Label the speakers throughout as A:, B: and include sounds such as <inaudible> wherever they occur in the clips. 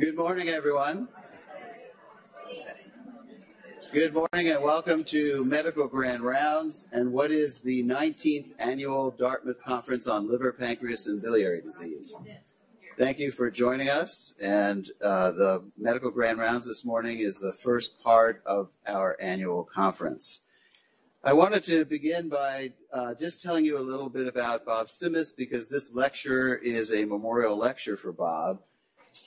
A: Good morning, everyone. Good morning and welcome to Medical Grand Rounds and what is the 19th annual Dartmouth Conference on Liver, Pancreas, and Biliary Disease. Thank you for joining us. And uh, the Medical Grand Rounds this morning is the first part of our annual conference. I wanted to begin by uh, just telling you a little bit about Bob Cimis because this lecture is a memorial lecture for Bob.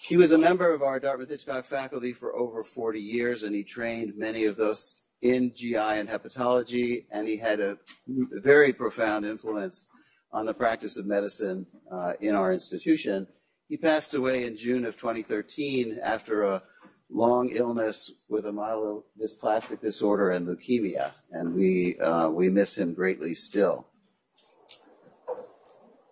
A: He was a member of our Dartmouth Hitchcock faculty for over 40 years and he trained many of those in GI and hepatology and he had a very profound influence on the practice of medicine uh, in our institution. He passed away in June of 2013 after a long illness with a myelodysplastic disorder and leukemia, and we, uh, we miss him greatly still.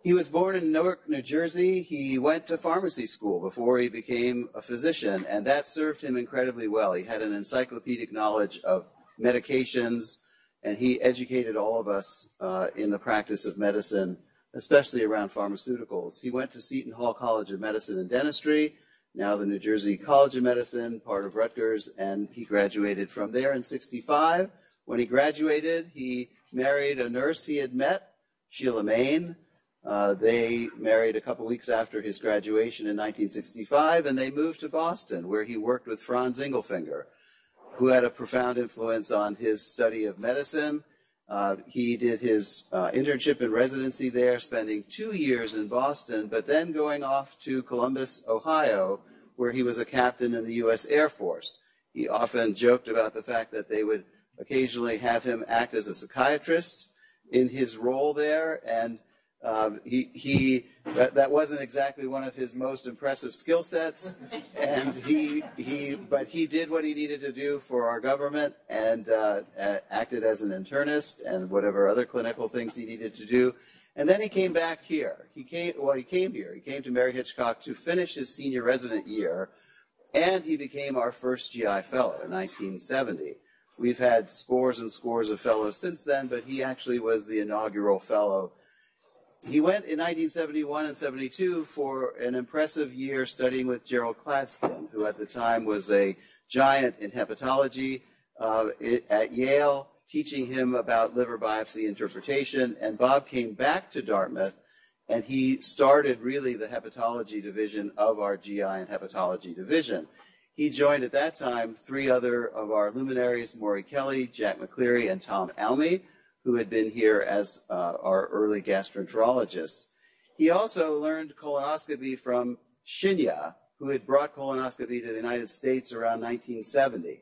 A: He was born in Newark, New Jersey. He went to pharmacy school before he became a physician, and that served him incredibly well. He had an encyclopedic knowledge of medications, and he educated all of us uh, in the practice of medicine especially around pharmaceuticals. He went to Seton Hall College of Medicine and Dentistry, now the New Jersey College of Medicine, part of Rutgers, and he graduated from there in 65. When he graduated, he married a nurse he had met, Sheila Main. Uh, they married a couple weeks after his graduation in 1965, and they moved to Boston, where he worked with Franz Ingelfinger, who had a profound influence on his study of medicine uh, he did his uh, internship and residency there, spending two years in Boston, but then going off to Columbus, Ohio, where he was a captain in the U.S. Air Force. He often joked about the fact that they would occasionally have him act as a psychiatrist in his role there, and um, he, he that, that wasn't exactly one of his most impressive skill sets, <laughs> and he, he, but he did what he needed to do for our government and uh, acted as an internist and whatever other clinical things he needed to do. And then he came back here. He came, well, he came here. He came to Mary Hitchcock to finish his senior resident year, and he became our first GI fellow in 1970. We've had scores and scores of fellows since then, but he actually was the inaugural fellow he went in 1971 and 72 for an impressive year studying with Gerald Klatskin, who at the time was a giant in hepatology uh, at Yale, teaching him about liver biopsy interpretation. And Bob came back to Dartmouth and he started really the hepatology division of our GI and hepatology division. He joined at that time three other of our luminaries, Maury Kelly, Jack McCleary, and Tom Almy, who had been here as uh, our early gastroenterologist. He also learned colonoscopy from Shinya, who had brought colonoscopy to the United States around 1970.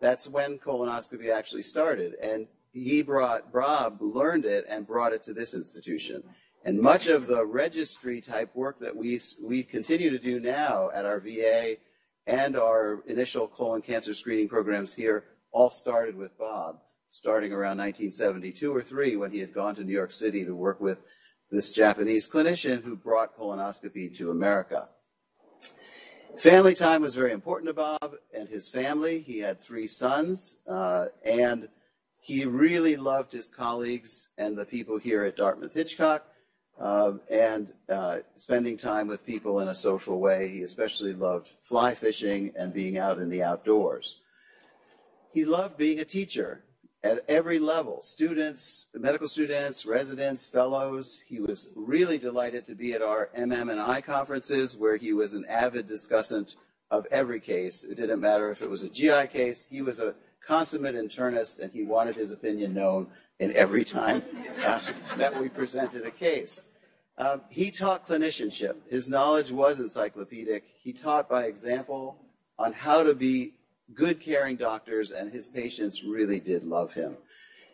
A: That's when colonoscopy actually started. And he brought, Bob learned it and brought it to this institution. And much of the registry type work that we, we continue to do now at our VA and our initial colon cancer screening programs here all started with Bob starting around 1972 or 3 when he had gone to New York City to work with this Japanese clinician who brought colonoscopy to America. Family time was very important to Bob and his family. He had three sons, uh, and he really loved his colleagues and the people here at Dartmouth Hitchcock. Uh, and uh, spending time with people in a social way. He especially loved fly fishing and being out in the outdoors. He loved being a teacher at every level students, medical students, residents, fellows. He was really delighted to be at our MM and I conferences where he was an avid discussant of every case. It didn't matter if it was a GI case, he was a consummate internist and he wanted his opinion known in every time uh, that we presented a case. Um, he taught clinicianship. His knowledge was encyclopedic. He taught by example on how to be good caring doctors, and his patients really did love him.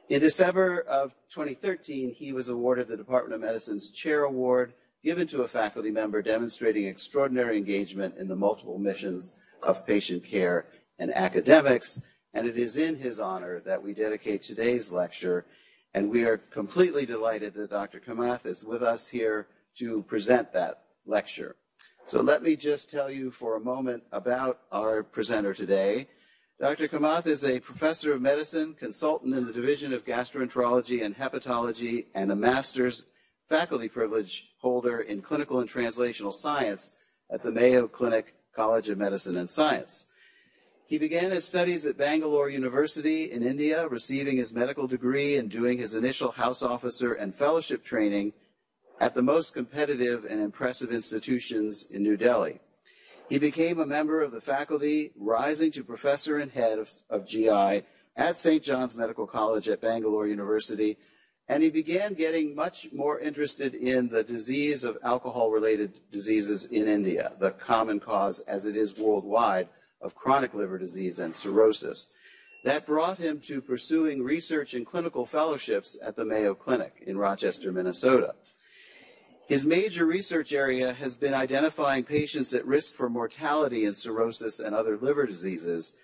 A: In December of 2013, he was awarded the Department of Medicine's Chair Award, given to a faculty member demonstrating extraordinary engagement in the multiple missions of patient care and academics. And it is in his honor that we dedicate today's lecture. And we are completely delighted that Dr. Kamath is with us here to present that lecture. So let me just tell you for a moment about our presenter today. Dr. Kamath is a professor of medicine, consultant in the Division of Gastroenterology and Hepatology, and a master's faculty privilege holder in clinical and translational science at the Mayo Clinic College of Medicine and Science. He began his studies at Bangalore University in India, receiving his medical degree and doing his initial house officer and fellowship training at the most competitive and impressive institutions in New Delhi. He became a member of the faculty, rising to professor and head of, of GI at St. John's Medical College at Bangalore University, and he began getting much more interested in the disease of alcohol related diseases in India, the common cause, as it is worldwide, of chronic liver disease and cirrhosis. That brought him to pursuing research and clinical fellowships at the Mayo Clinic in Rochester, Minnesota. His major research area has been identifying patients at risk for mortality in cirrhosis and other liver diseases,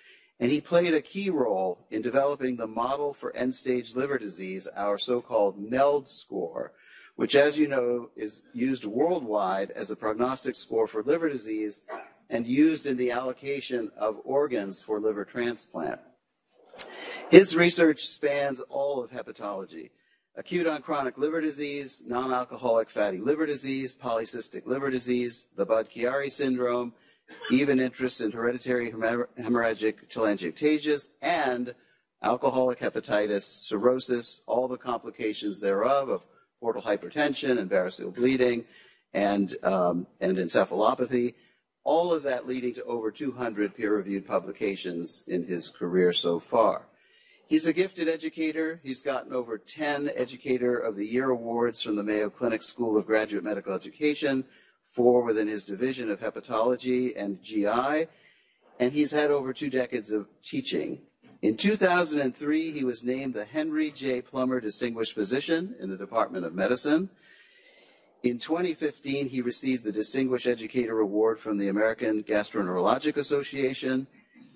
A: and he played a key role in developing the model for end stage liver disease, our so called MELD score, which, as you know, is used worldwide as a prognostic score for liver disease and used in the allocation of organs for liver transplant. His research spans all of hepatology acute on chronic liver disease, non alcoholic fatty liver disease, polycystic liver disease, the Budd Chiari syndrome, even interest in hereditary hemorrhagic telangiectasias, and alcoholic hepatitis, cirrhosis, all the complications thereof of portal hypertension and variceal bleeding and, um, and encephalopathy, all of that leading to over 200 peer reviewed publications in his career so far. He's a gifted educator. He's gotten over 10 Educator of the Year awards from the Mayo Clinic School of Graduate Medical Education, four within his division of hepatology and GI, and he's had over two decades of teaching. In 2003, he was named the Henry J. Plummer Distinguished Physician in the Department of Medicine. In 2015, he received the Distinguished Educator Award from the American Gastroenterologic Association.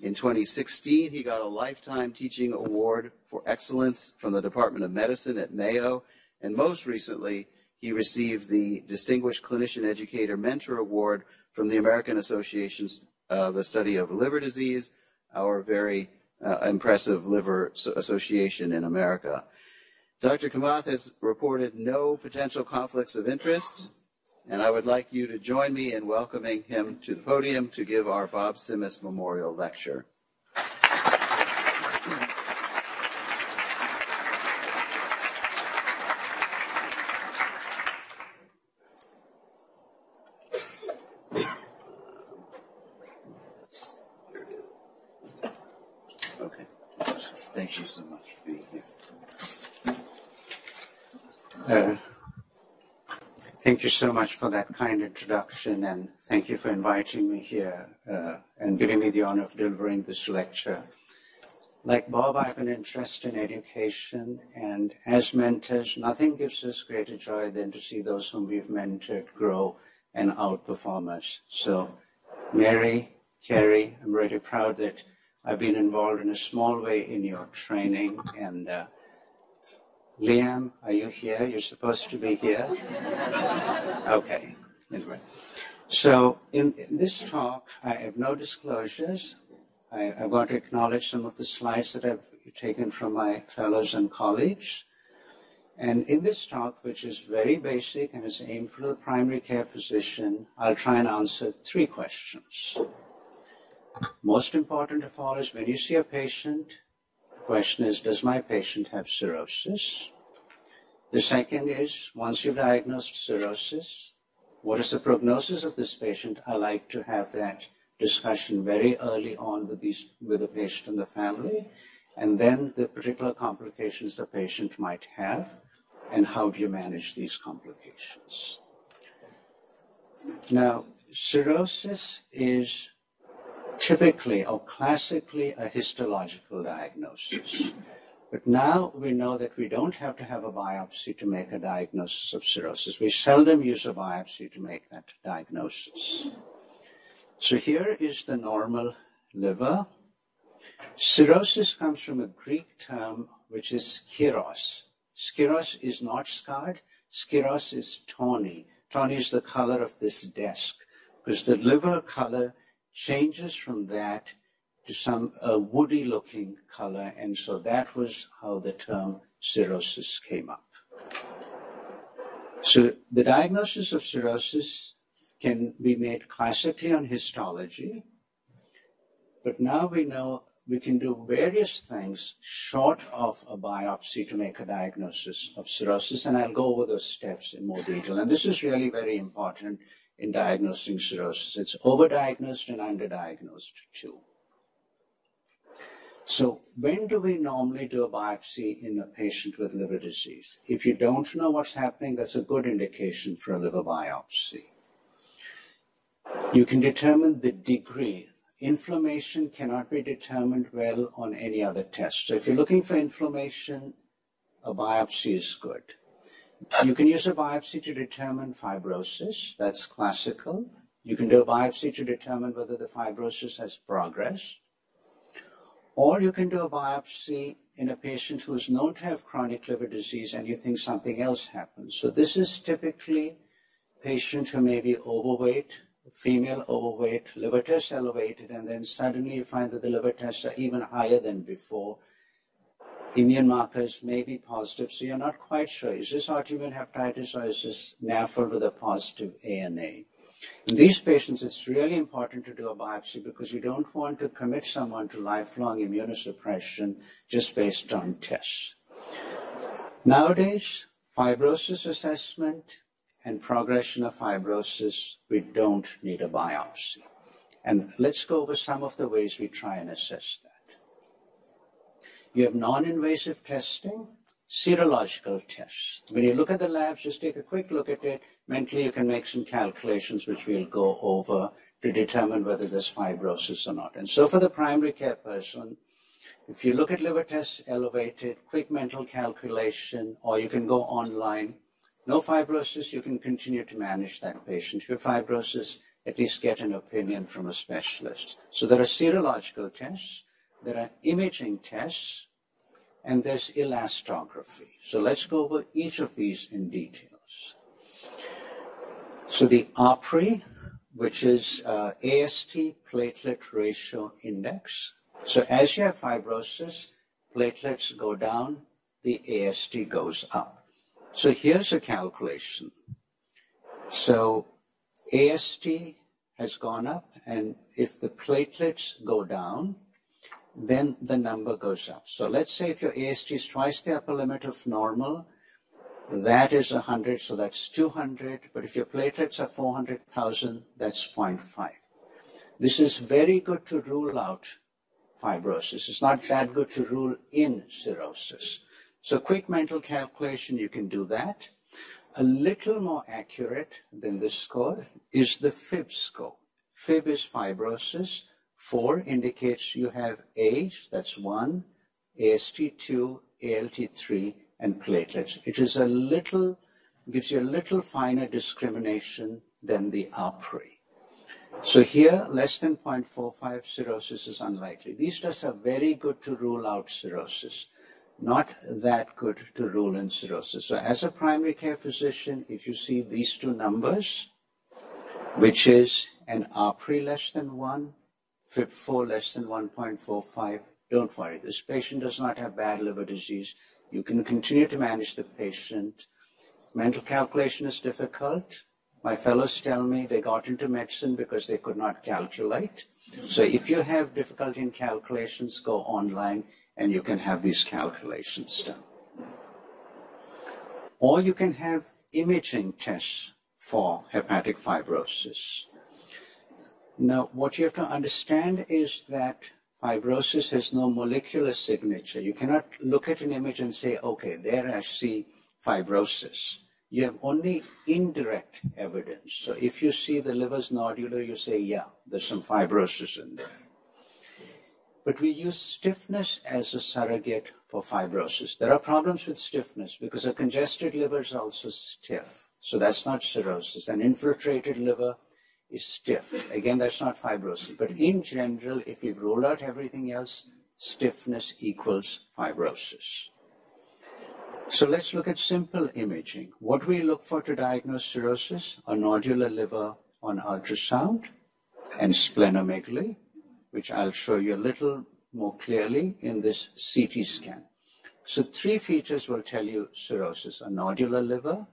A: In 2016, he got a Lifetime Teaching Award for Excellence from the Department of Medicine at Mayo. And most recently, he received the Distinguished Clinician Educator Mentor Award from the American Association of uh, the Study of Liver Disease, our very uh, impressive liver association in America. Dr. Kamath has reported no potential conflicts of interest, and I would like you to join me in welcoming him to the podium to give our Bob Cimis Memorial Lecture. Okay. Thank you so much for being here.
B: Uh, thank you so much for that kind introduction, and thank you for inviting me here uh, and giving me the honor of delivering this lecture. Like Bob, I have an interest in education, and as mentors, nothing gives us greater joy than to see those whom we've mentored grow and outperform us. So, Mary, Carrie, I'm really proud that I've been involved in a small way in your training, and uh, Liam, are you here? You're supposed to be here. Okay. Anyway. So in, in, this talk, I have no disclosures. I, I want to acknowledge some of the slides that I've taken from my fellows and colleagues. And in this talk, which is very basic and is aimed for the primary care physician, I'll try and answer three questions. Most important of all is when you see a patient, the question is, does my patient have cirrhosis? The second is, once you've diagnosed cirrhosis, what is the prognosis of this patient? I like to have that discussion very early on with, these, with the patient and the family, and then the particular complications the patient might have, and how do you manage these complications. Now, cirrhosis is typically or classically a histological diagnosis. But now we know that we don't have to have a biopsy to make a diagnosis of cirrhosis. We seldom use a biopsy to make that diagnosis. So here is the normal liver. Cirrhosis comes from a Greek term which is skiros. Skiros is not scarred. Skiros is tawny. Tawny is the color of this desk because the liver color changes from that to some woody looking color, and so that was how the term cirrhosis came up. So the diagnosis of cirrhosis can be made classically on histology, but now we know we can do various things short of a biopsy to make a diagnosis of cirrhosis, and I'll go over those steps in more detail. And this is really very important in diagnosing cirrhosis. It's overdiagnosed and underdiagnosed too. So when do we normally do a biopsy in a patient with liver disease? If you don't know what's happening, that's a good indication for a liver biopsy. You can determine the degree. Inflammation cannot be determined well on any other test. So if you're looking for inflammation, a biopsy is good. You can use a biopsy to determine fibrosis. That's classical. You can do a biopsy to determine whether the fibrosis has progressed. Or you can do a biopsy in a patient who is known to have chronic liver disease and you think something else happened. So this is typically patient who may be overweight, female overweight, liver tests elevated, and then suddenly you find that the liver tests are even higher than before. Immune markers may be positive, so you're not quite sure. Is this autoimmune hepatitis or is this NAFLD with a positive ANA? In these patients, it's really important to do a biopsy because you don't want to commit someone to lifelong immunosuppression just based on tests. Nowadays, fibrosis assessment and progression of fibrosis, we don't need a biopsy. And let's go over some of the ways we try and assess that. You have non-invasive testing, serological tests. When you look at the labs, just take a quick look at it. Mentally, you can make some calculations, which we'll go over to determine whether there's fibrosis or not. And so for the primary care person, if you look at liver tests elevated, quick mental calculation, or you can go online, no fibrosis, you can continue to manage that patient. If you have fibrosis, at least get an opinion from a specialist. So there are serological tests, there are imaging tests, and there's elastography. So let's go over each of these in details. So the APRI, which is uh, AST platelet ratio index. So as you have fibrosis, platelets go down, the AST goes up. So here's a calculation. So AST has gone up, and if the platelets go down, then the number goes up. So let's say if your AST is twice the upper limit of normal, that is 100, so that's 200. But if your platelets are 400,000, that's 0.5. This is very good to rule out fibrosis. It's not that good to rule in cirrhosis. So quick mental calculation, you can do that. A little more accurate than this score is the FIB score. FIB is fibrosis. Four indicates you have age, that's one, AST2, ALT3, and platelets. It is a little, gives you a little finer discrimination than the APRI. So here, less than 0.45 cirrhosis is unlikely. These tests are very good to rule out cirrhosis, not that good to rule in cirrhosis. So as a primary care physician, if you see these two numbers, which is an APRI less than 1 FIB4 less than 1.45, don't worry. This patient does not have bad liver disease. You can continue to manage the patient. Mental calculation is difficult. My fellows tell me they got into medicine because they could not calculate. So if you have difficulty in calculations, go online and you can have these calculations done. Or you can have imaging tests for hepatic fibrosis. Now, what you have to understand is that fibrosis has no molecular signature. You cannot look at an image and say, okay, there I see fibrosis. You have only indirect evidence. So if you see the liver's nodular, you say, yeah, there's some fibrosis in there. But we use stiffness as a surrogate for fibrosis. There are problems with stiffness because a congested liver is also stiff. So that's not cirrhosis. An infiltrated liver is stiff. Again, that's not fibrosis. But in general, if we rule out everything else, stiffness equals fibrosis. So let's look at simple imaging. What we look for to diagnose cirrhosis? A nodular liver on ultrasound and splenomegaly, which I'll show you a little more clearly in this CT scan. So three features will tell you cirrhosis. A nodular liver,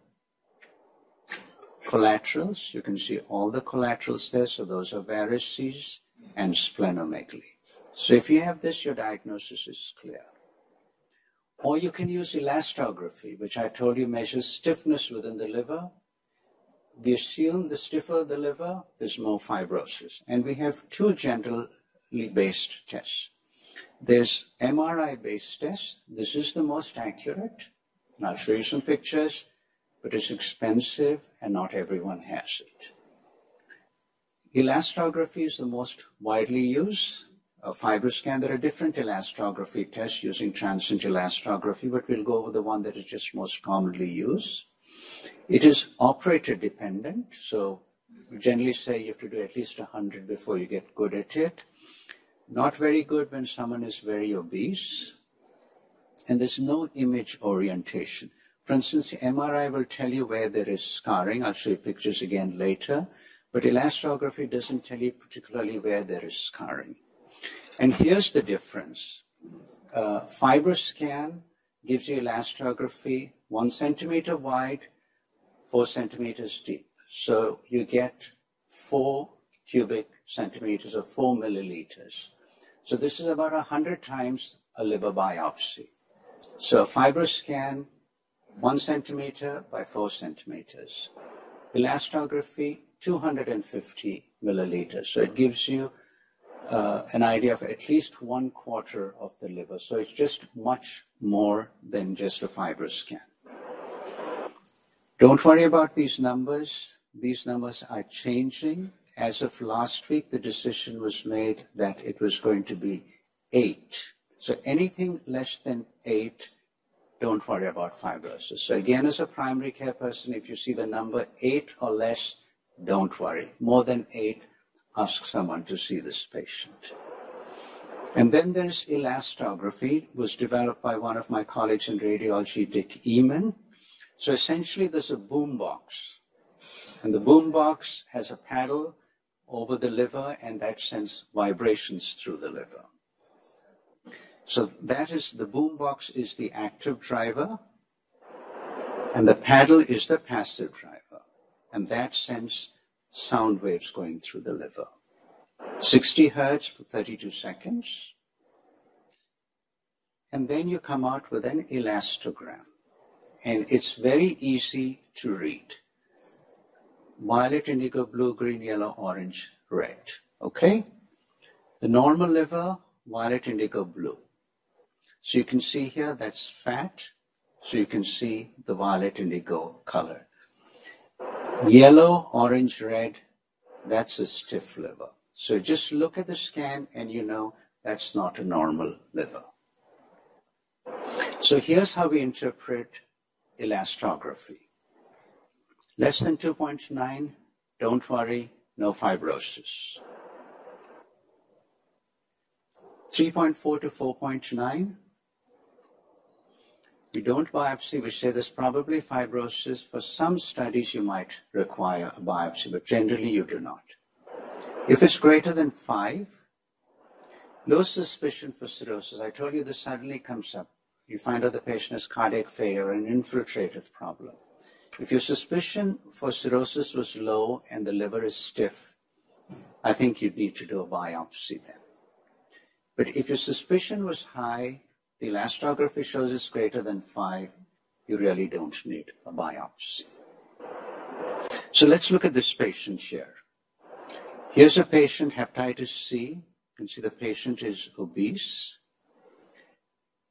B: collaterals. You can see all the collaterals there. So those are varices and splenomegaly. So if you have this, your diagnosis is clear. Or you can use elastography, which I told you measures stiffness within the liver. We assume the stiffer the liver, there's more fibrosis. And we have two generally based tests. There's MRI based test. This is the most accurate. And I'll show you some pictures, but it's expensive and not everyone has it. Elastography is the most widely used. A FibroScan, there are different elastography tests using transient elastography, but we'll go over the one that is just most commonly used. It is operator dependent, so we generally say you have to do at least 100 before you get good at it. Not very good when someone is very obese. And there's no image orientation. For instance, MRI will tell you where there is scarring. I'll show you pictures again later. But elastography doesn't tell you particularly where there is scarring. And here's the difference. Uh, FibroScan gives you elastography one centimeter wide, four centimeters deep. So you get four cubic centimeters or four milliliters. So this is about 100 times a liver biopsy. So a FibroScan, one centimeter by four centimeters. Elastography, 250 milliliters. So it gives you uh, an idea of at least one quarter of the liver. So it's just much more than just a FibroScan. Don't worry about these numbers. These numbers are changing as of last week, the decision was made that it was going to be eight. So anything less than eight, don't worry about fibrosis. So again, as a primary care person, if you see the number eight or less, don't worry. More than eight, ask someone to see this patient. And then there's elastography, was developed by one of my colleagues in radiology, Dick Ehman. So essentially, there's a boom box, and the boom box has a paddle over the liver and that sends vibrations through the liver. So that is the boombox is the active driver and the paddle is the passive driver. And that sends sound waves going through the liver. 60 hertz for 32 seconds. And then you come out with an elastogram. And it's very easy to read violet, indigo, blue, green, yellow, orange, red. Okay? The normal liver, violet, indigo, blue. So you can see here that's fat. So you can see the violet, indigo color. Yellow, orange, red, that's a stiff liver. So just look at the scan and you know that's not a normal liver. So here's how we interpret elastography. Less than 2.9, don't worry, no fibrosis. 3.4 to 4.9, we don't biopsy, we say there's probably fibrosis. For some studies, you might require a biopsy, but generally you do not. If it's greater than 5, low suspicion for cirrhosis. I told you this suddenly comes up. You find out the patient has cardiac failure, an infiltrative problem. If your suspicion for cirrhosis was low and the liver is stiff, I think you'd need to do a biopsy then. But if your suspicion was high, the elastography shows it's greater than five, you really don't need a biopsy. So let's look at this patient here. Here's a patient, hepatitis C. You can see the patient is obese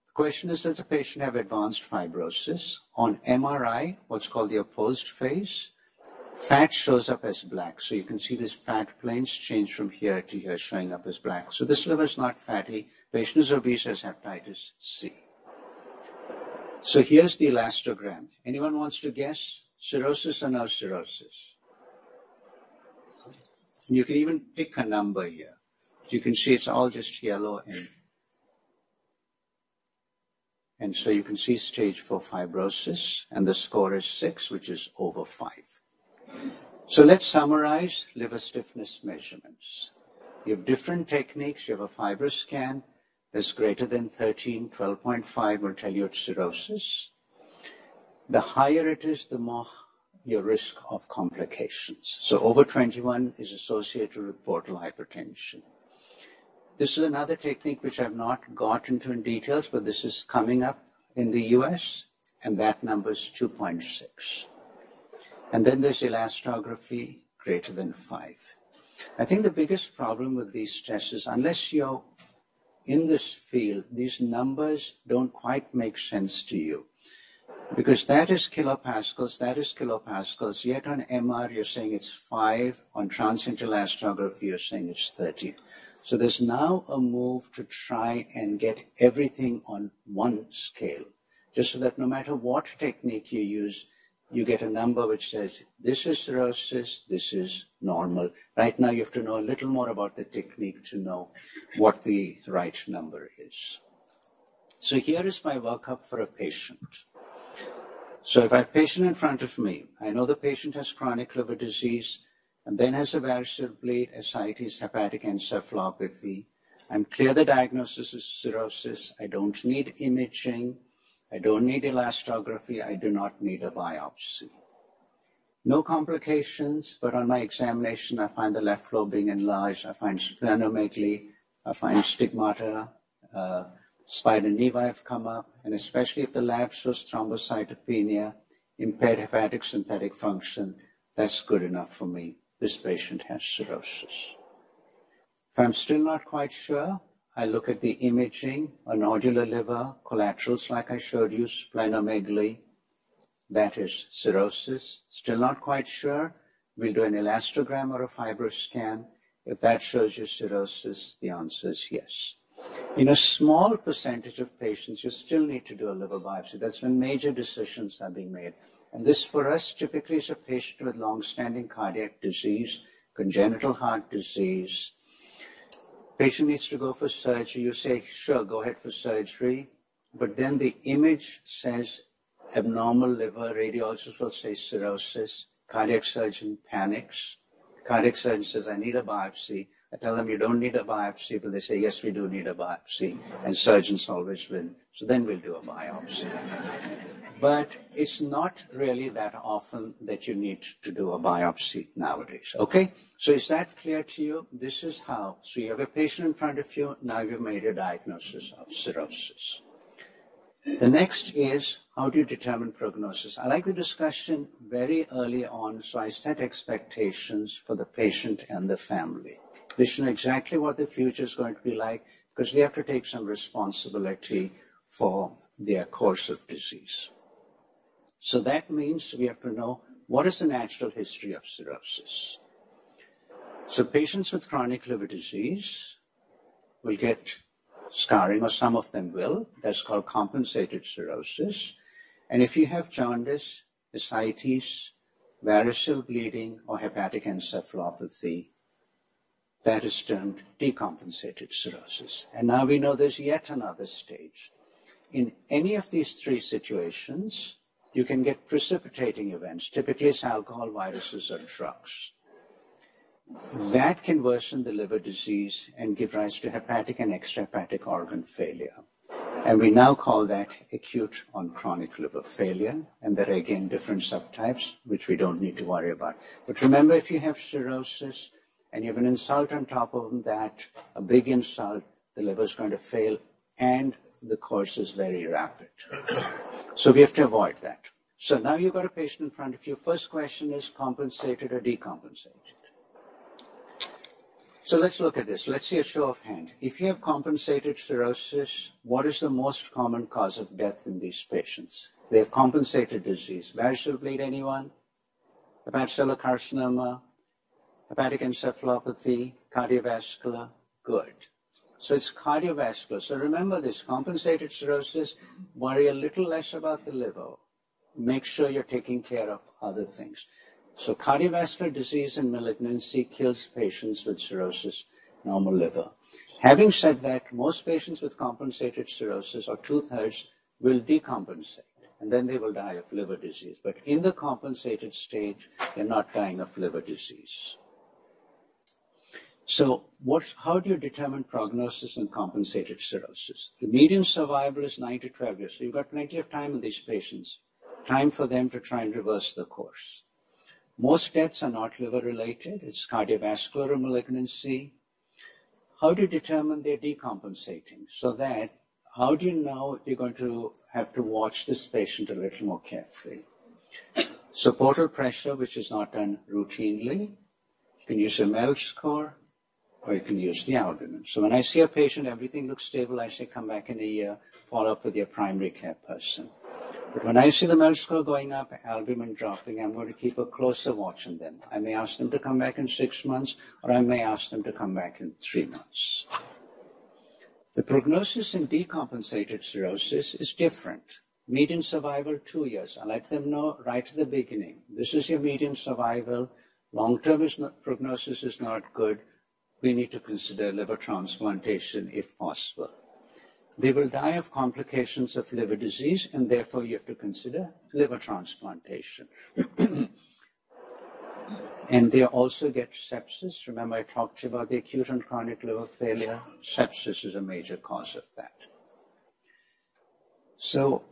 B: The question is, does the patient have advanced fibrosis? On MRI, what's called the opposed phase, fat shows up as black. So you can see these fat planes change from here to here, showing up as black. So this liver is not fatty. Patient is obese, has hepatitis C. So here's the elastogram. Anyone wants to guess? Cirrhosis or no cirrhosis? You can even pick a number here. You can see it's all just yellow and and so you can see stage four fibrosis, and the score is six, which is over five. So let's summarize liver stiffness measurements. You have different techniques. You have a FibroScan that's greater than 13, 12.5 will tell you it's cirrhosis. The higher it is, the more your risk of complications. So over 21 is associated with portal hypertension. This is another technique which I've not got into in details, but this is coming up in the US, and that number is 2.6. And then there's elastography greater than 5. I think the biggest problem with these tests is unless you're in this field, these numbers don't quite make sense to you. Because that is kilopascals, that is kilopascals, yet on MR you're saying it's 5, on transient elastography you're saying it's 30. So there's now a move to try and get everything on one scale, just so that no matter what technique you use, you get a number which says this is cirrhosis, this is normal. Right now, you have to know a little more about the technique to know what the right number is. So here is my workup for a patient. So if I have a patient in front of me, I know the patient has chronic liver disease and then has a variceal bleed, ascites, hepatic encephalopathy. I'm clear the diagnosis is cirrhosis. I don't need imaging. I don't need elastography. I do not need a biopsy. No complications, but on my examination, I find the left lobe being enlarged. I find splenomegaly. I find stigmata. Uh, spider nevi have come up, and especially if the lab shows thrombocytopenia, impaired hepatic synthetic function, that's good enough for me. This patient has cirrhosis. If I'm still not quite sure, I look at the imaging, a nodular liver, collaterals like I showed you, splenomegaly, that is cirrhosis. Still not quite sure, we'll do an elastogram or a fibroscan. If that shows you cirrhosis, the answer is yes. In a small percentage of patients, you still need to do a liver biopsy. That's when major decisions are being made. And this for us typically is a patient with long-standing cardiac disease, congenital heart disease. Patient needs to go for surgery. You say, sure, go ahead for surgery. But then the image says abnormal liver. Radiologist will say cirrhosis. Cardiac surgeon panics. Cardiac surgeon says, I need a biopsy. I tell them you don't need a biopsy, but they say, yes, we do need a biopsy. And surgeons always win. So then we'll do a biopsy. but it's not really that often that you need to do a biopsy nowadays. Okay? So is that clear to you? This is how. So you have a patient in front of you. Now you've made a diagnosis of cirrhosis. The next is how do you determine prognosis? I like the discussion very early on, so I set expectations for the patient and the family. They should know exactly what the future is going to be like because they have to take some responsibility for their course of disease. So that means we have to know what is the natural history of cirrhosis. So patients with chronic liver disease will get scarring, or some of them will. That's called compensated cirrhosis. And if you have jaundice, ascites, variceal bleeding, or hepatic encephalopathy, that is termed decompensated cirrhosis. And now we know there's yet another stage. In any of these three situations, you can get precipitating events. Typically, it's alcohol, viruses, or drugs. That can worsen the liver disease and give rise to hepatic and extrahepatic organ failure. And we now call that acute on chronic liver failure. And there are again different subtypes, which we don't need to worry about. But remember, if you have cirrhosis, and you have an insult on top of that, a big insult, the liver is going to fail, and the course is very rapid. so we have to avoid that. So now you've got a patient in front of you. First question is compensated or decompensated? So let's look at this. Let's see a show of hand. If you have compensated cirrhosis, what is the most common cause of death in these patients? They have compensated disease. Variceal bleed, anyone? Hepatocellular carcinoma, hepatic encephalopathy, cardiovascular, good. So it's cardiovascular. So remember this compensated cirrhosis, worry a little less about the liver. Make sure you're taking care of other things. So cardiovascular disease and malignancy kills patients with cirrhosis, normal liver. Having said that, most patients with compensated cirrhosis, or two thirds, will decompensate and then they will die of liver disease. But in the compensated stage, they're not dying of liver disease. So what, how do you determine prognosis in compensated cirrhosis? The median survival is 9 to 12 years. So you've got plenty of time in these patients, time for them to try and reverse the course. Most deaths are not liver related, it's cardiovascular malignancy. How do you determine they're decompensating? So that, how do you know you're going to have to watch this patient a little more carefully? So portal pressure, which is not done routinely, you can use a MELD score, or you can use the albumin. So when I see a patient, everything looks stable, I say come back in a year, follow up with your primary care person. But when I see the MELD score going up, albumin dropping, I'm going to keep a closer watch on them. I may ask them to come back in six months, or I may ask them to come back in three months. The prognosis in decompensated cirrhosis is different. Median survival, two years. I let them know right at the beginning. This is your median survival. Long-term prognosis is not good we need to consider liver transplantation if possible. They will die of complications of liver disease, and therefore you have to consider liver transplantation. <clears throat> and they also get sepsis. Remember, I talked to you about the acute and chronic liver failure. Sepsis is a major cause of that. So,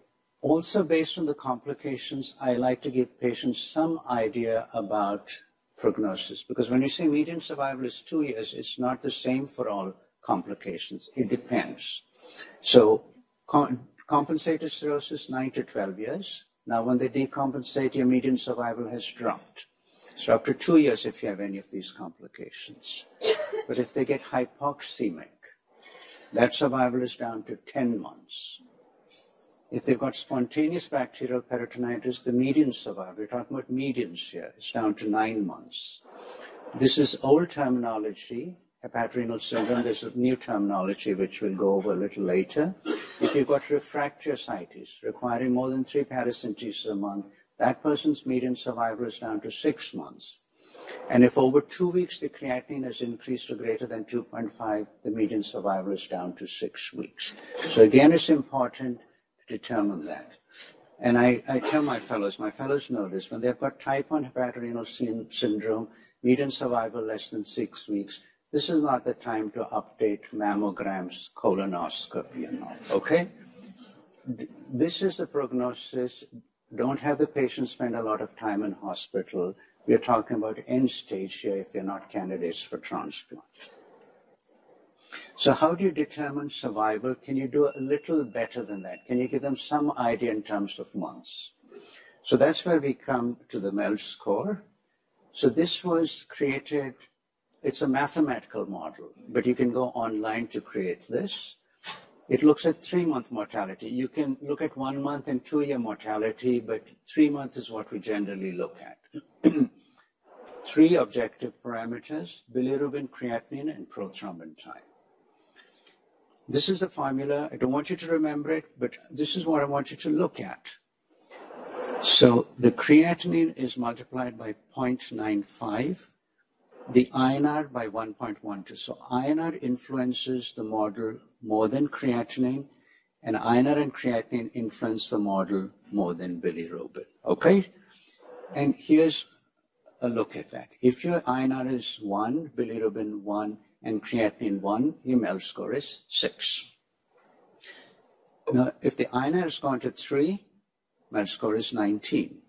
B: also based on the complications, I like to give patients some idea about prognosis. Because when you say median survival is two years, it's not the same for all complications. It depends. So compensated cirrhosis, 9 to 12 years. Now, when they decompensate, your median survival has dropped. So up to two years if you have any of these complications. But if they get hypoxemic, that survival is down to 10 months. If they've got spontaneous bacterial peritonitis, the median survival, we're talking about medians here, is down to nine months. This is old terminology, hepatorenal syndrome. There's a new terminology which we'll go over a little later. If you've got refractory ascites requiring more than three paracentesis a month, that person's median survival is down to six months. And if over two weeks the creatinine has increased to greater than 2.5, the median survival is down to six weeks. So again, it's important determine that. And I, I tell my fellows, my fellows know this, when they've got type 1 hepatorenal syndrome, median survival less than six weeks, this is not the time to update mammograms, colonoscopy, and all. Okay? This is the prognosis. Don't have the patient spend a lot of time in hospital. We're talking about end stage here if they're not candidates for transplant. So how do you determine survival? Can you do a little better than that? Can you give them some idea in terms of months? So that's where we come to the MELD score. So this was created, it's a mathematical model, but you can go online to create this. It looks at three month mortality. You can look at one month and two year mortality, but three months is what we generally look at. <clears throat> three objective parameters bilirubin, creatinine, and prothrombin time. This is the formula. I don't want you to remember it, but this is what I want you to look at. So the creatinine is multiplied by 0.95, the INR by 1.12. So INR influences the model more than creatinine, and INR and creatinine influence the model more than bilirubin. Okay? And here's a look at that. If your INR is 1, bilirubin 1, and creatinine 1, your MELD score is 6. Now, if the INR has gone to 3, MELD score is 19.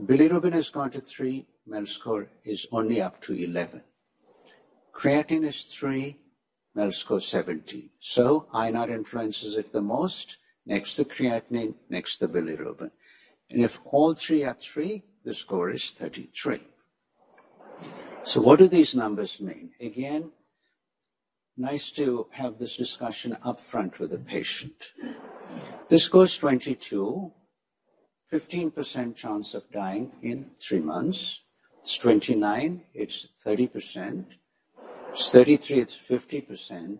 B: Bilirubin has gone to 3, MELD score is only up to 11. Creatinine is 3, MELD score 17. So INR influences it the most, next the creatinine, next the bilirubin. And if all three are 3, the score is 33. So what do these numbers mean? Again, nice to have this discussion up front with the patient. This goes 22, 15% chance of dying in three months. It's 29, it's 30%. It's 33, it's 50%.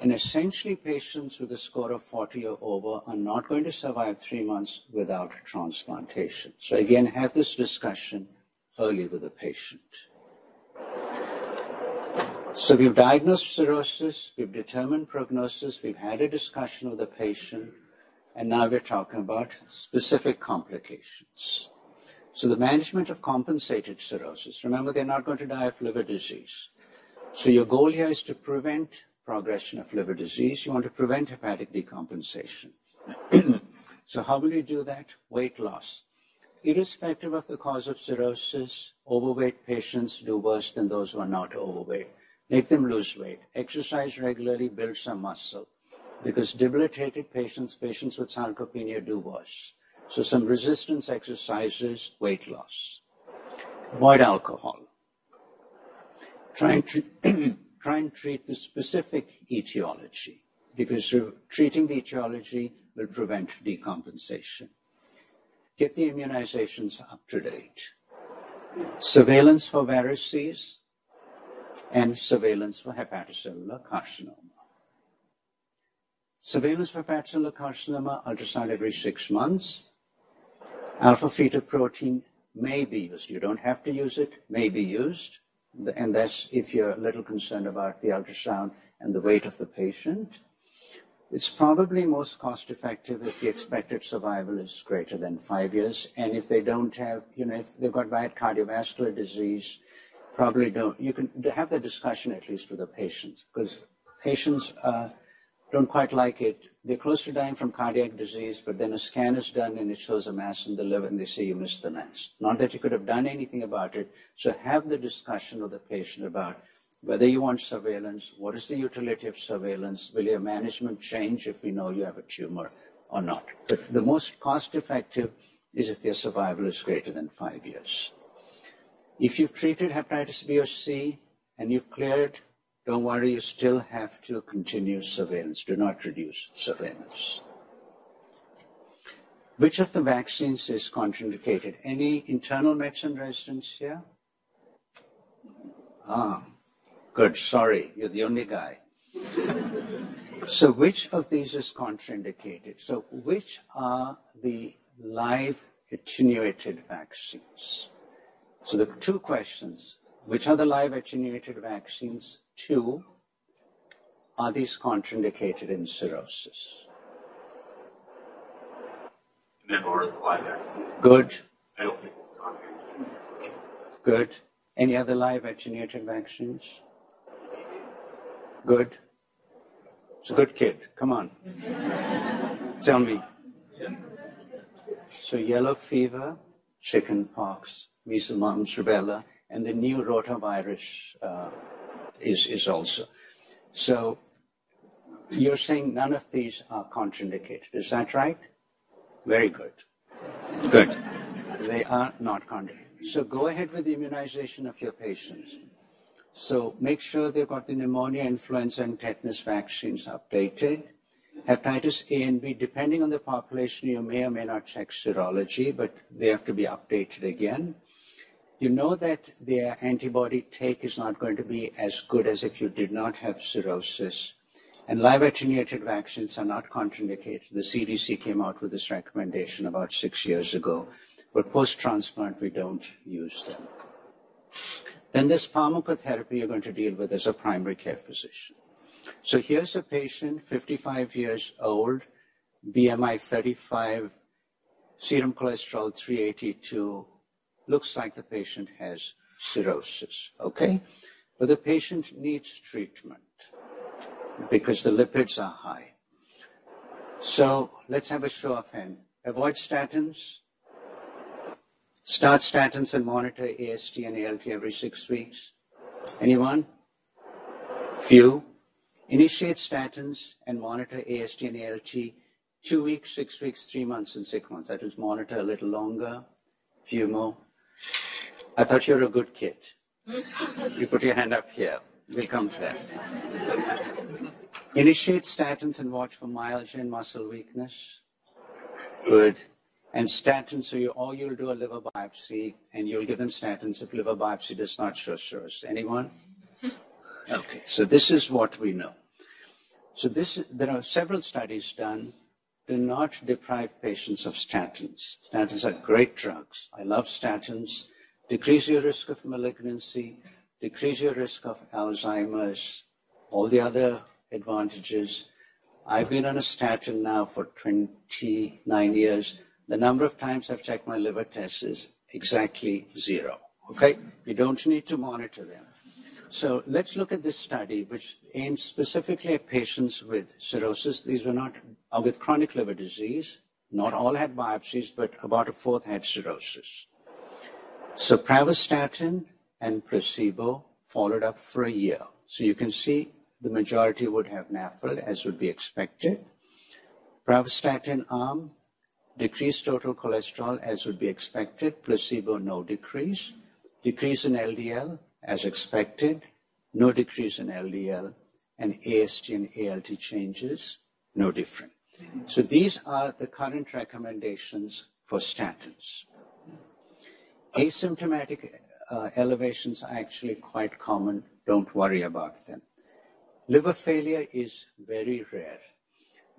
B: And essentially, patients with a score of 40 or over are not going to survive three months without transplantation. So again, have this discussion early with the patient. So we've diagnosed cirrhosis, we've determined prognosis, we've had a discussion with the patient, and now we're talking about specific complications. So the management of compensated cirrhosis, remember they're not going to die of liver disease. So your goal here is to prevent progression of liver disease. You want to prevent hepatic decompensation. <clears throat> so how will you do that? Weight loss. irrespective of the cause of cirrhosis, overweight patients do worse than those who are not overweight. Make them lose weight. Exercise regularly, build some muscle. Because debilitated patients, patients with sarcopenia do worse. So some resistance exercises, weight loss. Avoid alcohol. Try and, tre- <clears throat> try and treat the specific etiology because treating the etiology will prevent decompensation. Get the immunizations up to date. Surveillance for varices and surveillance for hepatocellular carcinoma. Surveillance for hepatocellular carcinoma, ultrasound every six months. Alpha fetoprotein may be used. You don't have to use it, may be used. And that's if you're a little concerned about the ultrasound and the weight of the patient. It's probably most cost effective if the expected survival is greater than five years. And if they don't have, you know, if they've got bad cardiovascular disease, probably don't. You can have the discussion at least with the patients because patients uh, don't quite like it. They're close to dying from cardiac disease, but then a scan is done and it shows a mass in the liver and they say you missed the mass. Not that you could have done anything about it. So have the discussion with the patient about whether you want surveillance, what is the utility of surveillance, will your management change if we know you have a tumor or not. But the most cost effective is if their survival is greater than five years. If you've treated hepatitis B or C and you've cleared, don't worry, you still have to continue surveillance. Do not reduce surveillance. Which of the vaccines is contraindicated? Any internal medicine residents here? Ah, Good, sorry, you're the only guy. <laughs> so, which of these is contraindicated? So, which are the live attenuated vaccines? So, the two questions which are the live attenuated vaccines? Two, are these contraindicated in cirrhosis? Good.
C: I don't think it's contraindicated.
B: Good. Any other live attenuated vaccines? Good? It's a good kid. Come on. <laughs> Tell me. So yellow fever, chicken pox, measles, mumps, rubella, and the new rotavirus uh, is, is also. So you're saying none of these are contraindicated. Is that right? Very good. Good. They are not contraindicated. So go ahead with the immunization of your patients. So make sure they've got the pneumonia, influenza, and tetanus vaccines updated. Hepatitis A and B, depending on the population, you may or may not check serology, but they have to be updated again. You know that their antibody take is not going to be as good as if you did not have cirrhosis. And live attenuated vaccines are not contraindicated. The CDC came out with this recommendation about six years ago. But post transplant, we don't use them. Then this pharmacotherapy you're going to deal with as a primary care physician. So here's a patient, 55 years old, BMI 35, serum cholesterol 382, looks like the patient has cirrhosis, okay? But the patient needs treatment because the lipids are high. So let's have a show of hands. Avoid statins, Start statins and monitor AST and ALT every six weeks. Anyone? Few. Initiate statins and monitor AST and ALT two weeks, six weeks, three months, and six months. That is monitor a little longer, few more. I thought you were a good kid. you put your hand up here. We'll come to that. Initiate statins and watch for myalgia and muscle weakness. Good and statins, so you, or you'll do a liver biopsy and you'll give them statins if liver biopsy does not show cirrhosis. Anyone? Okay, so this is what we know. So this, there are several studies done. Do not deprive patients of statins. Statins are great drugs. I love statins. Decrease your risk of malignancy, decrease your risk of Alzheimer's, all the other advantages. I've been on a statin now for 29 years the number of times I've checked my liver tests is exactly zero. Okay? You don't need to monitor them. So let's look at this study, which aimed specifically at patients with cirrhosis. These were not uh, with chronic liver disease, Not all had biopsies, but about a fourth had cirrhosis. So pravastatin and placebo followed up for a year. So you can see the majority would have NAFL, as would be expected. Pravastatin arm, decreased total cholesterol, as would be expected. Placebo, no decrease. Decrease in LDL, as expected. No decrease in LDL. And AST and ALT changes, no different. So these are the current recommendations for statins. Asymptomatic uh, elevations are actually quite common. Don't worry about them. Liver failure is very rare.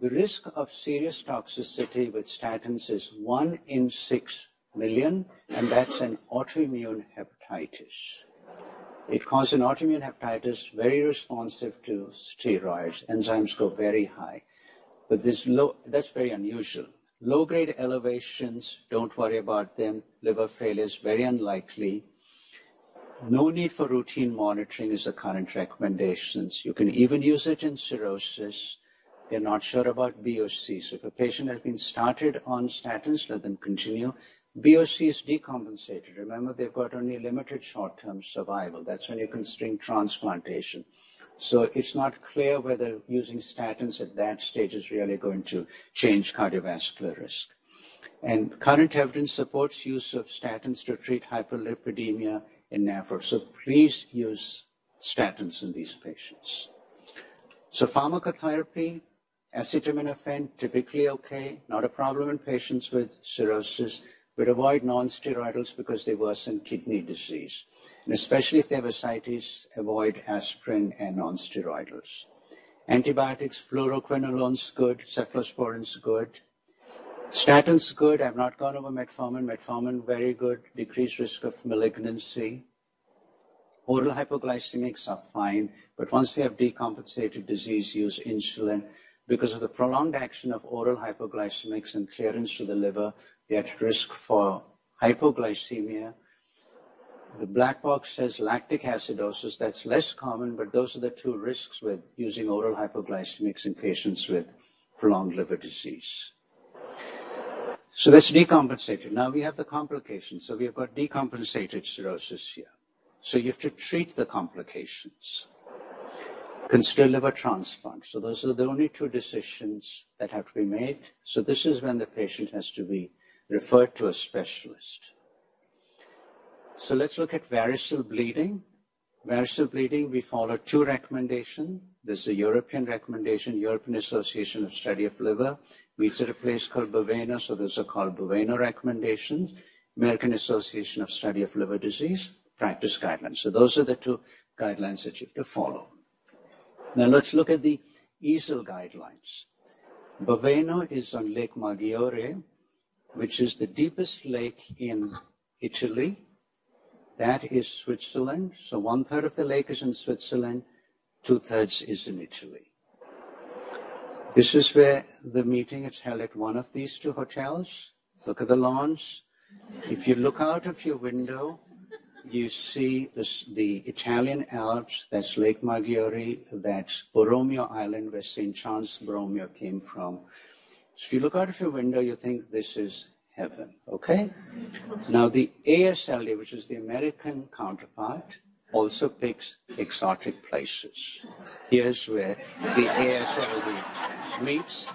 B: The risk of serious toxicity with statins is 1 in 6 million, and that's an autoimmune hepatitis. It causes an autoimmune hepatitis very responsive to steroids. Enzymes go very high. But this low, that's very unusual. Low grade elevations, don't worry about them. Liver failure is very unlikely. No need for routine monitoring is the current recommendations. You can even use it in cirrhosis. They're not sure about BOC. So if a patient has been started on statins, let them continue. BOC is decompensated. Remember, they've got only limited short-term survival. That's when you're considering transplantation. So it's not clear whether using statins at that stage is really going to change cardiovascular risk. And current evidence supports use of statins to treat hyperlipidemia in NAFLD. So please use statins in these patients. So pharmacotherapy, acetaminophen, typically okay, not a problem in patients with cirrhosis, but avoid non-steroidals because they worsen kidney disease. And especially if they have ascites, avoid aspirin and non-steroidals. Antibiotics, fluoroquinolone's good, cephalosporin's good. Statins good. I've not gone over metformin. Metformin very good. Decreased risk of malignancy. Oral hypoglycemics are fine, but once they have decompensated disease, use insulin. Because of the prolonged action of oral hypoglycemics and clearance to the liver, they're at risk for hypoglycemia. The black box says lactic acidosis. That's less common, but those are the two risks with using oral hypoglycemics in patients with prolonged liver disease. So that's decompensated. Now we have the complications. So we've got decompensated cirrhosis here. So you have to treat the complications. Consider liver transplant. So those are the only two decisions that have to be made. So this is when the patient has to be referred to a specialist. So let's look at variceal bleeding. Variceal bleeding, we follow two recommendations. There's a European recommendation, European Association of Study of Liver, meets at a place called Baveno, so those are called Baveno recommendations. American Association of Study of Liver Disease, practice guidelines. So those are the two guidelines that you have to follow. Now let's look at the EASL guidelines. Baveno is on Lake Maggiore, which is the deepest lake in Italy. That is Switzerland. So one third of the lake is in Switzerland, two thirds is in Italy. This is where the meeting is held at one of these two hotels. Look at the lawns. If you look out of your window, you see this, the Italian Alps, that's Lake Maggiore, that's Borromeo Island, where St. John's Borromeo came from. So if you look out of your window, you think this is heaven, okay? Now, the ASLD, which is the American counterpart, also picks exotic places. Here's where the ASLD meets.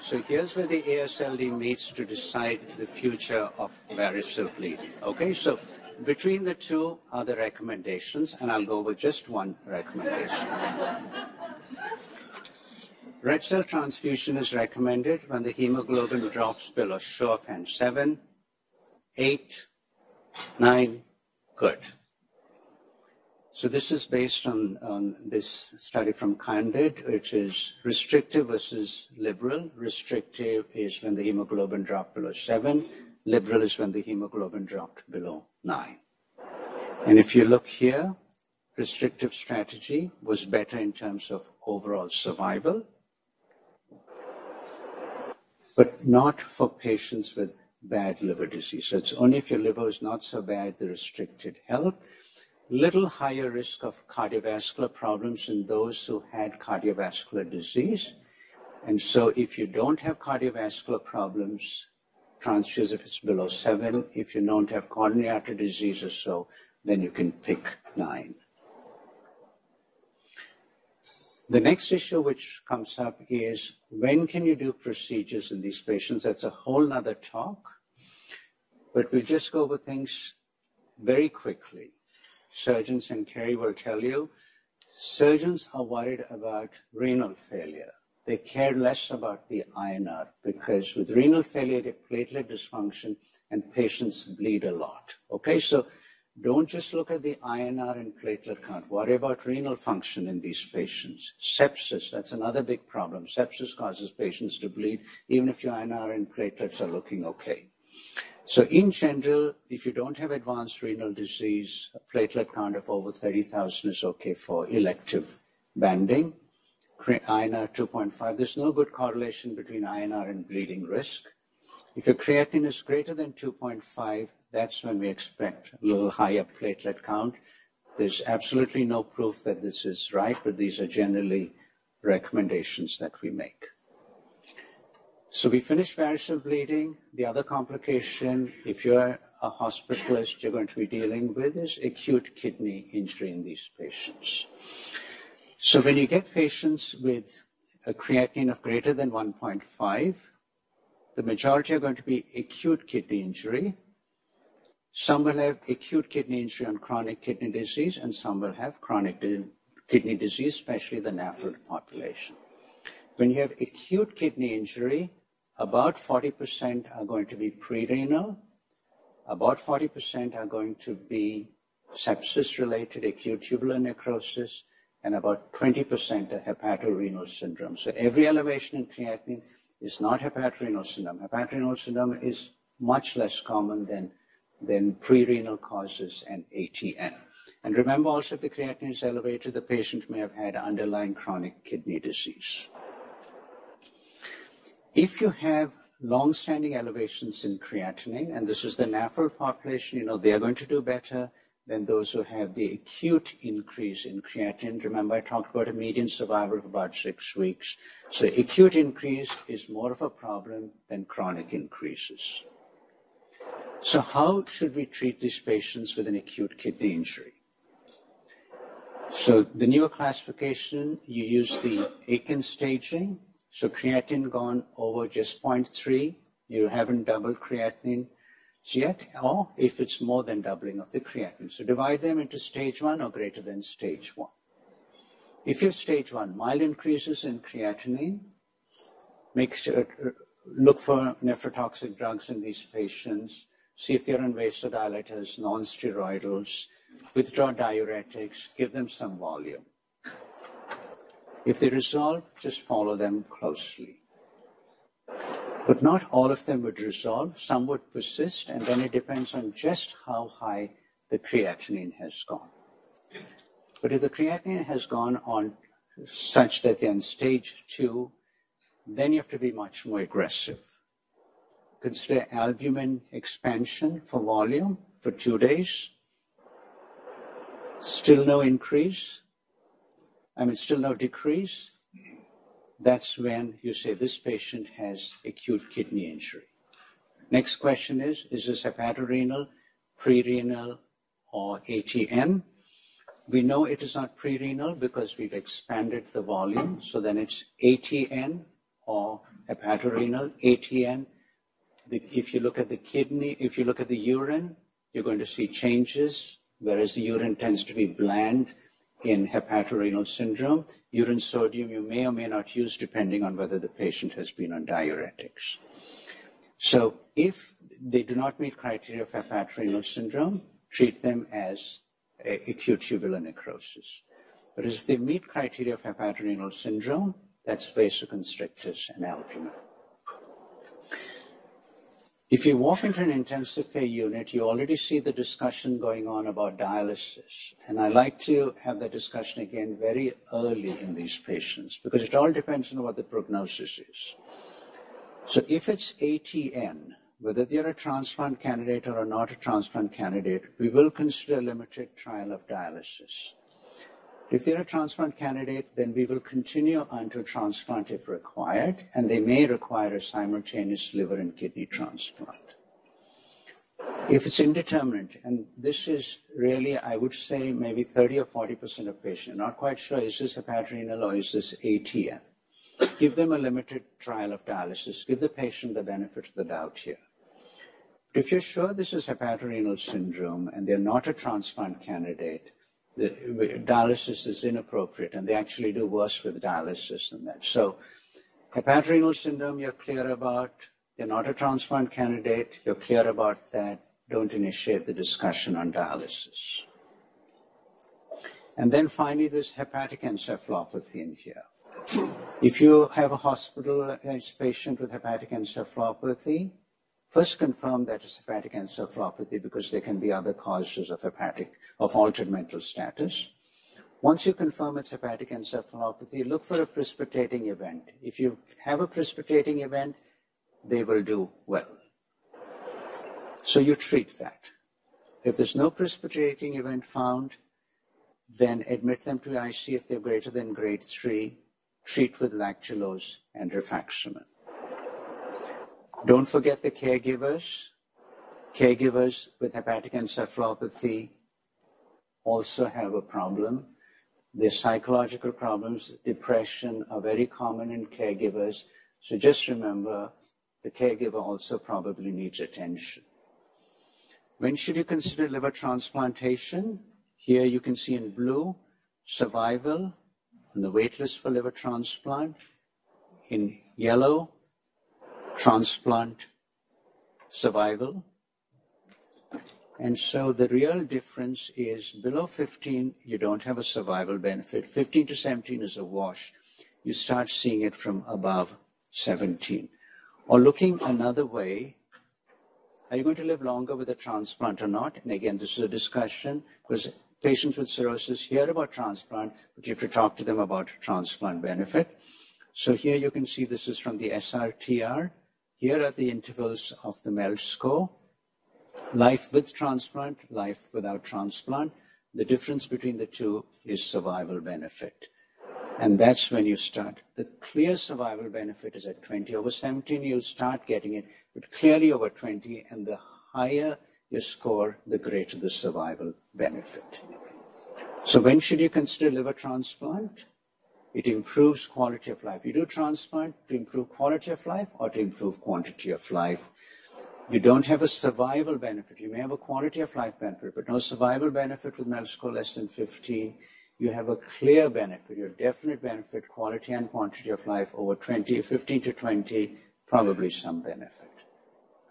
B: So here's where the ASLD meets to decide the future of varicose bleeding. Okay, so between the two are the recommendations, and I'll go with just one recommendation. Red cell transfusion is recommended when the hemoglobin drops below show of hands seven, eight, nine, good. So this is based on, on this study from Candid, which is restrictive versus liberal. Restrictive is when the hemoglobin dropped below seven. Liberal is when the hemoglobin dropped below nine. And if you look here, restrictive strategy was better in terms of overall survival, but not for patients with bad liver disease. So it's only if your liver is not so bad, the restricted help little higher risk of cardiovascular problems in those who had cardiovascular disease. And so if you don't have cardiovascular problems, transfuse if it's below seven. If you don't have coronary artery disease or so, then you can pick nine. The next issue which comes up is when can you do procedures in these patients? That's a whole nother talk, but we'll just go over things very quickly. Surgeons and Kerry will tell you, surgeons are worried about renal failure. They care less about the INR because with renal failure, platelet dysfunction and patients bleed a lot. Okay, so don't just look at the INR and platelet count. Worry about renal function in these patients. Sepsis, that's another big problem. Sepsis causes patients to bleed, even if your INR and platelets are looking okay. So in general, if you don't have advanced renal disease, a platelet count of over 30,000 is okay for elective banding. INR 2.5, there's no good correlation between INR and bleeding risk. If your creatinine is greater than 2.5, that's when we expect a little higher platelet count. There's absolutely no proof that this is right, but these are generally recommendations that we make. So we finish variceal bleeding. The other complication, if you're a hospitalist, you're going to be dealing with is acute kidney injury in these patients. So when you get patients with a creatinine of greater than 1.5, the majority are going to be acute kidney injury. Some will have acute kidney injury and chronic kidney disease, and some will have chronic kidney disease, especially the NAFLD population. When you have acute kidney injury, about 40% are going to be pre-renal, about 40% are going to be sepsis-related acute tubular necrosis, and about 20% are hepatorenal syndrome. So every elevation in creatinine is not hepatorenal syndrome. Hepatorenal syndrome is much less common than than pre-renal causes and ATN. And remember also if the creatinine is elevated, the patient may have had underlying chronic kidney disease. If you have long-standing elevations in creatinine, and this is the NAFLD population, you know, they are going to do better than those who have the acute increase in creatinine. Remember, I talked about a median survival of about six weeks. So acute increase is more of a problem than chronic increases. So how should we treat these patients with an acute kidney injury? So the newer classification, you use the AKIN staging. So creatinine gone over just 0.3, you haven't doubled creatinine yet, or if it's more than doubling of the creatinine. So divide them into stage one or greater than stage one. If you have stage one, mild increases in creatinine, make sure, uh, look for nephrotoxic drugs in these patients see if they're on vasodilators, non-steroidals, withdraw diuretics, give them some volume. If they resolve, just follow them closely. But not all of them would resolve. Some would persist, and then it depends on just how high the creatinine has gone. But if the creatinine has gone on such that they're in stage two, then you have to be much more aggressive consider albumin expansion for volume for two days. Still no increase. I mean, still no decrease. That's when you say this patient has acute kidney injury. Next question is Is this hepatorenal, pre-renal, or ATN? We know it is not pre-renal because we've expanded the volume. So then it's ATN or hepatorenal. ATN the, if you look at the kidney, if you look at the urine, you're going to see changes, whereas the urine tends to be bland in hepatorenal syndrome. Urine sodium you may or may not use depending on whether the patient has been on diuretics. So if they do not meet criteria of hepatorenal syndrome, treat them as uh, acute tubular necrosis. But if they meet criteria of hepatorenal syndrome, that's vasoconstrictors and albumin. If you walk into an intensive care unit, you already see the discussion going on about dialysis. And I like to have that discussion again very early in these patients because it all depends on what the prognosis is. So if it's ATN, whether they're a transplant candidate or not a transplant candidate, we will consider a limited trial of dialysis. If they're a transplant candidate, then we will continue until transplant if required, and they may require a simultaneous liver and kidney transplant. If it's indeterminate, and this is really, I would say, maybe 30 or 40% of patients, not quite sure, is this hepatorenal or is this ATN? Give them a limited trial of dialysis. Give the patient the benefit of the doubt here. If you're sure this is hepatorenal syndrome and they're not a transplant candidate, the dialysis is inappropriate, and they actually do worse with dialysis than that. So, hepatorenal syndrome, you're clear about. They're not a transplant candidate. You're clear about that. Don't initiate the discussion on dialysis. And then finally, there's hepatic encephalopathy in here. If you have a hospitalized uh, patient with hepatic encephalopathy, first confirm that it's hepatic encephalopathy because there can be other causes of hepatic, of altered mental status. Once you confirm it's hepatic encephalopathy, look for a precipitating event. If you have a precipitating event, they will do well. So you treat that. If there's no precipitating event found, then admit them to IC if they're greater than grade 3 treat with lactulose and rifaximin. Don't forget the caregivers. Caregivers with hepatic encephalopathy also have a problem. The psychological problems, depression are very common in caregivers. So just remember the caregiver also probably needs attention. When should you consider liver transplantation? Here you can see in blue survival on the waitlist for liver transplant. In yellow, transplant survival. And so the real difference is below 15, you don't have a survival benefit. 15 to 17 is a wash. You start seeing it from above 17. Or looking another way, are you going to live longer with a transplant or not? And again, this is a discussion because patients with cirrhosis hear about transplant, but you have to talk to them about transplant benefit. So here you can see this is from the SRTR. Here are the intervals of the MELD score. Life with transplant, life without transplant. The difference between the two is survival benefit. And that's when you start. The clear survival benefit is at 20. Over 17, you'll start getting it, but clearly over 20, and the higher your score, the greater the survival benefit. So when should you consider liver transplant? It improves quality of life. You do transplant to improve quality of life or to improve quantity of life. You don't have a survival benefit. You may have a quality of life benefit, but no survival benefit with MELD score less than 15. You have a clear benefit, your definite benefit, quality and quantity of life over 20, 15 to 20, probably some benefit.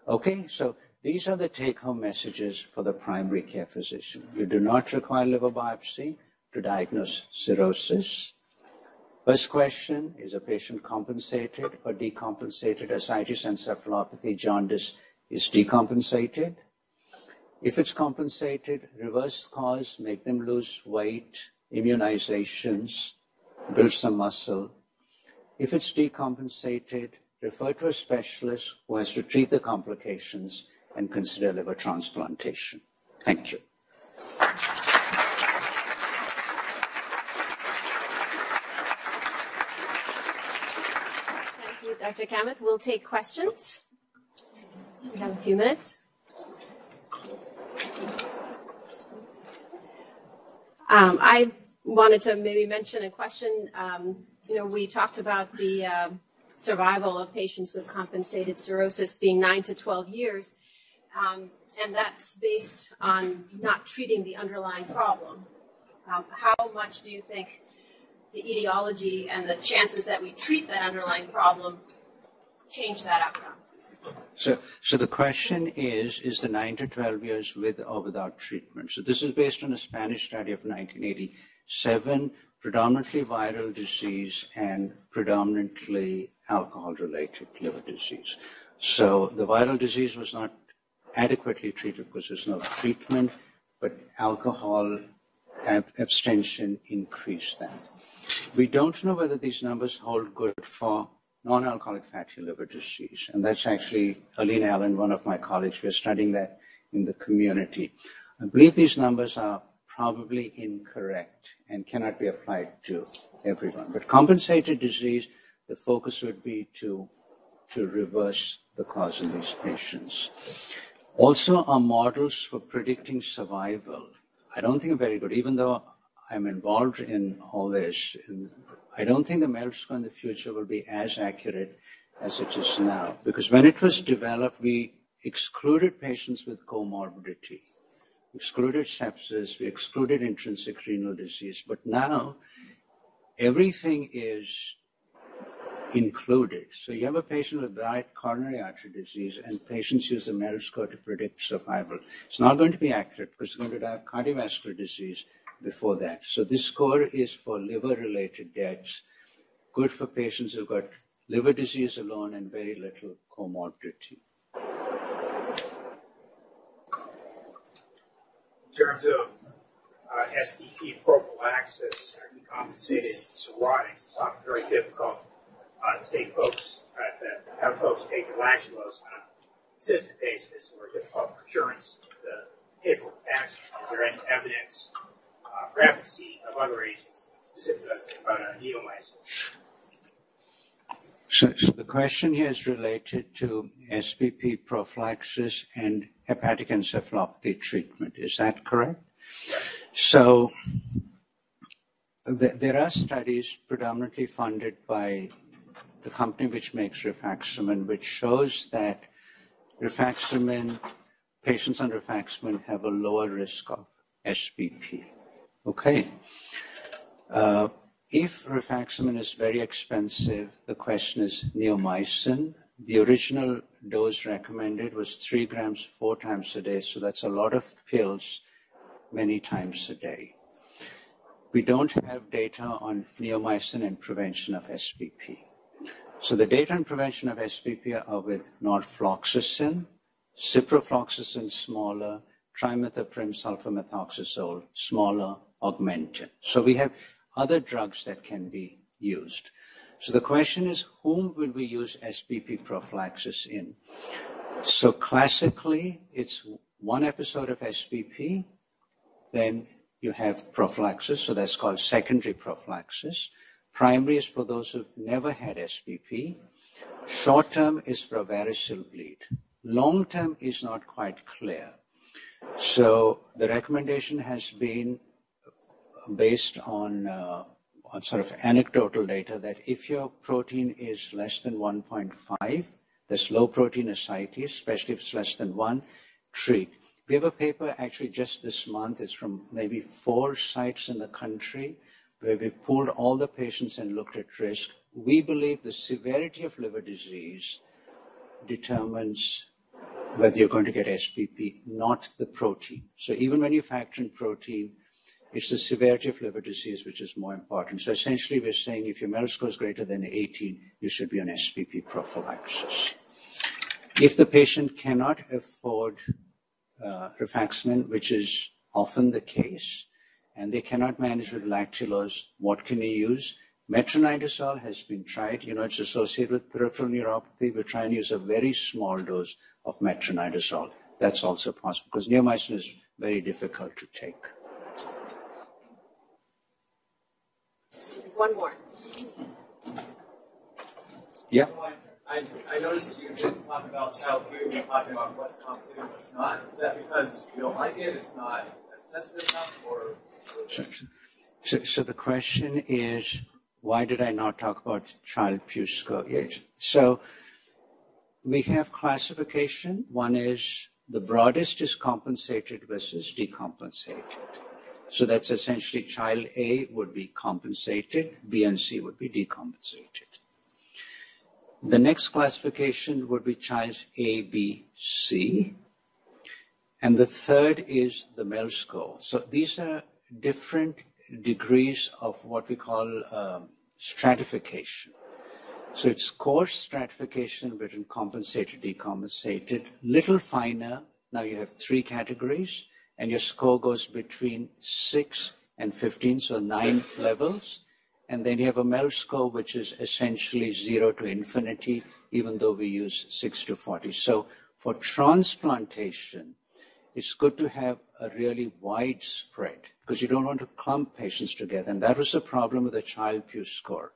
B: Okay, so these are the take home messages for the primary care physician. You do not require liver biopsy to diagnose cirrhosis. First question is a patient compensated or decompensated ascites encephalopathy jaundice is decompensated? If it's compensated, reverse cause, make them lose weight, immunizations, build some muscle. If it's decompensated, refer to a specialist who has to treat the complications and consider liver transplantation. Thank you.
D: Thank you, Dr. Kamath. We'll take questions. We have a few minutes. Um, I wanted to maybe mention a question. Um, you know, we talked about the uh, survival of patients with compensated cirrhosis being 9 to 12 years. Um, and that's based on not treating the underlying problem. Um, how much do you think the etiology and the chances that we treat that underlying problem change that outcome?
B: So, so the question is, is the 9 to 12 years with or without treatment? So this is based on a Spanish study of 1987, predominantly viral disease and predominantly alcohol-related liver disease. So the viral disease was not adequately treated because there's no treatment, but alcohol ab- abstention increased that. We don't know whether these numbers hold good for non-alcoholic fatty liver disease. And that's actually Alina Allen, one of my colleagues. We're studying that in the community. I believe these numbers are probably incorrect and cannot be applied to everyone. But compensated disease, the focus would be to, to reverse the cause in these patients. Also, our models for predicting survival, I don't think are very good, even though I'm involved in all this. I don't think the MELD score in the future will be as accurate as it is now. Because when it was developed, we excluded patients with comorbidity, excluded sepsis, we excluded intrinsic renal disease. But now, everything is included. So you have a patient with right coronary artery disease, and patients use the MELD score to predict survival. It's not going to be accurate because it's going to have cardiovascular disease before that. So this score is for liver-related deaths, good for patients who've got liver disease alone and very little comorbidity.
E: In terms of uh, SBP prophylaxis or decompensated cirrhotics, it's often very difficult uh, to take folks, uh, have folks take lactulose on a consistent basis or difficult for insurance to pay for tax. Is there any evidence uh, for efficacy of other agents, specifically about a neomycin?
B: So, so, the question here is related to SBP prophylaxis and hepatic encephalopathy treatment. Is that correct?
E: Yes.
B: So th- there are studies predominantly funded by the company which makes rifaximin, which shows that rifaximin, patients on rifaximin have a lower risk of SBP. Okay. Uh, if rifaximin is very expensive, the question is neomycin. The original dose recommended was three grams four times a day, so that's a lot of pills many times a day. We don't have data on neomycin and prevention of SBP. So the data on prevention of SBP are with norfloxacin, ciprofloxacin smaller, trimethoprim sulfamethoxazole smaller, augmentin. So we have other drugs that can be used. So the question is, whom will we use SBP prophylaxis in? So classically, it's one episode of SBP, then you have prophylaxis, so that's called secondary prophylaxis. Primary is for those who've never had SBP. Short term is for a variceal bleed. Long term is not quite clear. So the recommendation has been based on, uh, on sort of anecdotal data that if your protein is less than 1.5, that's low protein ascites, especially if it's less than 1, treat. We have a paper actually just this month, it's from maybe four sites in the country where we pulled all the patients and looked at risk, we believe the severity of liver disease determines whether you're going to get SBP, not the protein. So even when you factor in protein, it's the severity of liver disease which is more important. So essentially, we're saying if your MELD score is greater than 18, you should be on SBP prophylaxis. If the patient cannot afford uh, rifaximin, which is often the case, and they cannot manage with lactulose, what can you use? Metronidazole has been tried. You know, it's associated with peripheral neuropathy. We're trying to use a very small dose of metronidazole. That's also possible because neomycin is very difficult to take.
D: One more.
B: Yeah.
F: I, I noticed you didn't talk about child Pugh, you're talking about what's compensated and what's not. Is that because you don't like it, it's not sensitive enough, or
B: so, so, so, the question is, why did I not talk about child Pugh's So we have classification. One is the broadest is compensated versus decompensated. So that's essentially child A would be compensated, B and C would be decompensated. The next classification would be child A, B, C. And the third is the MELD score. So these are different degrees of what we call um, stratification. So it's coarse stratification between compensated, decompensated, little finer. Now you have three categories, and your score goes between 6 and 15, so nine <laughs> levels. And then you have a MELD score, which is essentially 0 to infinity, even though we use 6 to 40. So for transplantation, it's good to have a really wide spread because you don't want to clump patients together. And that was the problem with the Child Pugh score.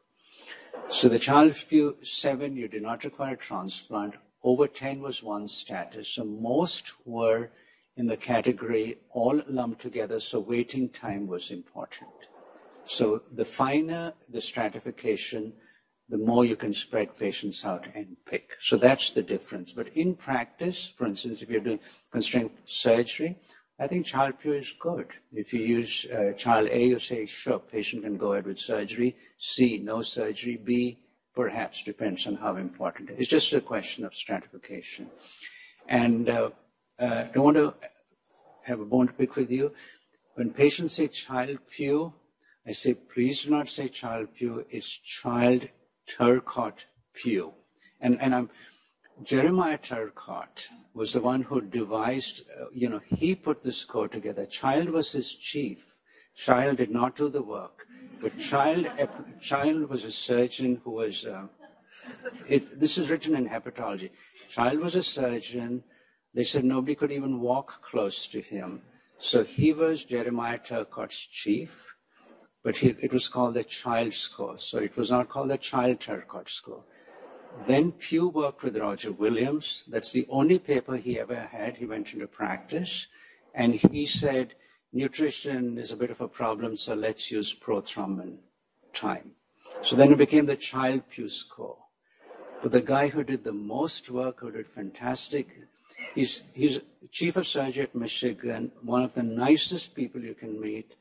B: So the Child Pugh 7, you did not require a transplant. Over 10 was one status. So most were in the category all lumped together, so waiting time was important. So the finer the stratification, the more you can spread patients out and pick. So that's the difference. But in practice, for instance, if you're doing constraint surgery, I think child Pugh is good. If you use uh, child A, you say, sure, patient can go ahead with surgery. C, no surgery. B, perhaps, depends on how important it is. It's just a question of stratification. And uh, uh, I don't want to have a bone to pick with you. When patients say child Pugh, I say, please do not say child Pugh, it's child Turcotte Pugh. And, and I'm, Jeremiah Turcotte was the one who devised, uh, you know, he put this code together. Child was his chief. Child did not do the work, but Child, Child was a surgeon who was, uh, it, this is written in hepatology. Child was a surgeon. They said nobody could even walk close to him. So he was Jeremiah Turcotte's chief, but he, it was called the Child Score. So it was not called the Child Turcotte Score. Then Pugh worked with Roger Williams. That's the only paper he ever had. He went into practice and he said, nutrition is a bit of a problem, so let's use prothrombin time. So then it became the Child Pugh score. But the guy who did the most work, who did fantastic, he's, he's chief of surgery at Michigan, one of the nicest people you can meet.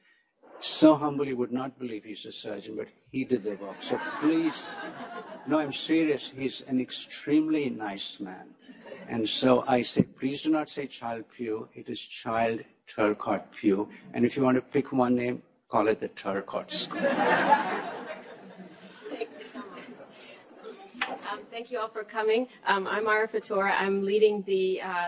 B: So humble you would not believe he's a surgeon, but he did the work. So please, no, I'm serious. He's an extremely nice man. And so I say, please do not say child Pugh. It is child Turcotte Pugh. And if you want to pick one name, call it the Turcotte school.
D: Thank you so much. Um, thank you all for coming. Um, I'm Mara Fatora. I'm leading the uh,